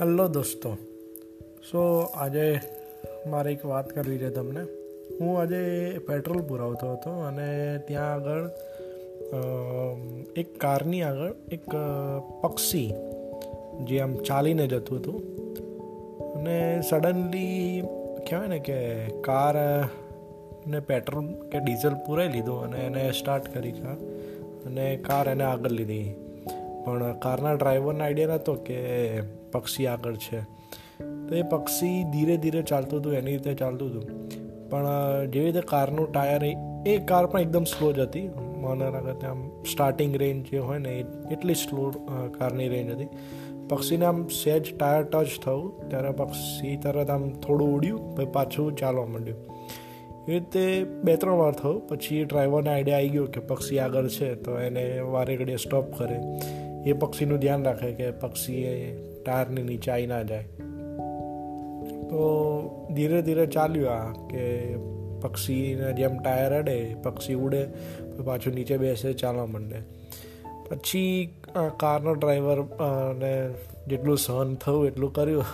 Hello દોસ્તો. સો આજે મારે એક વાત કરવી છે તમને. હું આજે પેટ્રોલ પુરાવતો હતો અને ત્યાં આગળ એક કારની આગળ એક પક્ષી જે આમ ચાલીને જતું હતું. અને સડનલી કહેવાય ને કે કાર ને પેટ્રોલ કે ડીઝલ પૂરાઈ લીધું અને એને સ્ટાર્ટ કરી કાર અને કાર એને આગળ લીધી. પણ કારના ડ્રાઈવરને આઈડિયા નહોતો કે પક્ષી આગળ છે. તો એ પક્ષી ધીરે ધીરે ચાલતું હતું, એની રીતે ચાલતું હતું. પણ જેવી રીતે કારનું ટાયર એ કાર પણ એકદમ સ્લો જ હતી. મને લાગે આમ સ્ટાર્ટિંગ રેન્જ જે હોય ને એટલી સ્લો કારની રેન્જ હતી. પક્ષીને આમ સહેજ ટાયર ટચ થયું. ત્યારે પક્ષી તરત આમ થોડું ઉડ્યું, પછી પાછું ચાલવા માંડ્યું. એ રીતે બે ત્રણ વાર થયું. પછી ડ્રાઈવરને આઈડિયા આવી ગયો કે પક્ષી આગળ છે, તો એને વારે ઘડીએ સ્ટોપ કરે. એ પક્ષીનું ધ્યાન રાખે કે પક્ષી એ ટાયરની નીચે આવી ના જાય તો ધીરે ધીરે ચાલ્યું આ કે પક્ષીના જેમ ટાયર અડે પક્ષી ઉડે પાછું નીચે બેસે ચાલવા માંડે પછી કારનો ડ્રાઈવર ને જેટલું સહન થયું એટલું કર્યું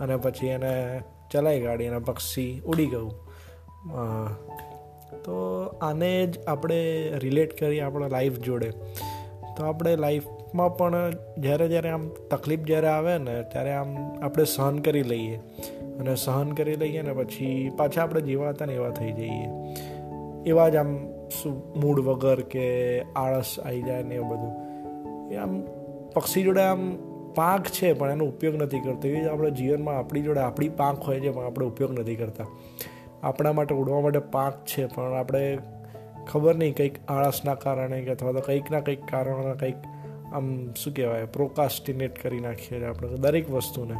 અને પછી એને ચલાવી ગાડી અને પક્ષી ઉડી ગયું તો આને જ આપણે રિલેટ કરીએ આપણા લાઈફ જોડે તો આપણે લાઈફમાં પણ જ્યારે જ્યારે આમ તકલીફ જ્યારે આવે ને, ત્યારે આમ આપણે સહન કરી લઈએ. અને સહન કરી લઈએ ને પછી પાછા આપણે જેવા હતા ને એવા થઈ જઈએ. એવા જ આમ મૂડ વગર કે આળસ આવી જાય ને એવું બધું. એ આમ પક્ષી જોડે આમ પાંખ છે, પણ એનો ઉપયોગ નથી કરતો. એવી જ આપણે જીવનમાં આપણી જોડે આપણી પાંખ હોય છે, પણ આપણે ઉપયોગ નથી કરતા. આપણા માટે ઉડવા માટે પાંખ છે, પણ આપણે ખબર નહીં, કંઈક આળસના કારણે કે અથવા તો કંઈક ના કંઈક કારણોના કંઈક આમ શું કહેવાય પ્રોકાસ્ટિનેટ કરી નાખીએ છીએ આપણે દરેક વસ્તુને.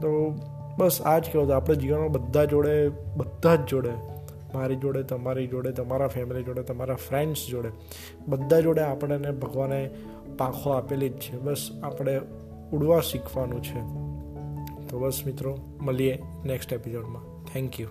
તો બસ આ જ કહેવું આપણે જીવનમાં બધા જોડે, બધા જ જોડે, મારી જોડે, તમારી જોડે, તમારા ફેમિલી જોડે, તમારા ફ્રેન્ડ્સ જોડે, બધા જોડે આપણને ભગવાને પાંખો આપેલી જ છે. બસ આપણે ઉડવા શીખવાનું છે. તો બસ મિત્રો, મળીએ નેક્સ્ટ એપિસોડમાં થેન્ક યુ